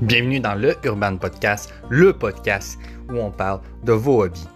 Bienvenue dans le Urban Podcast, le podcast où on parle de vos hobbies.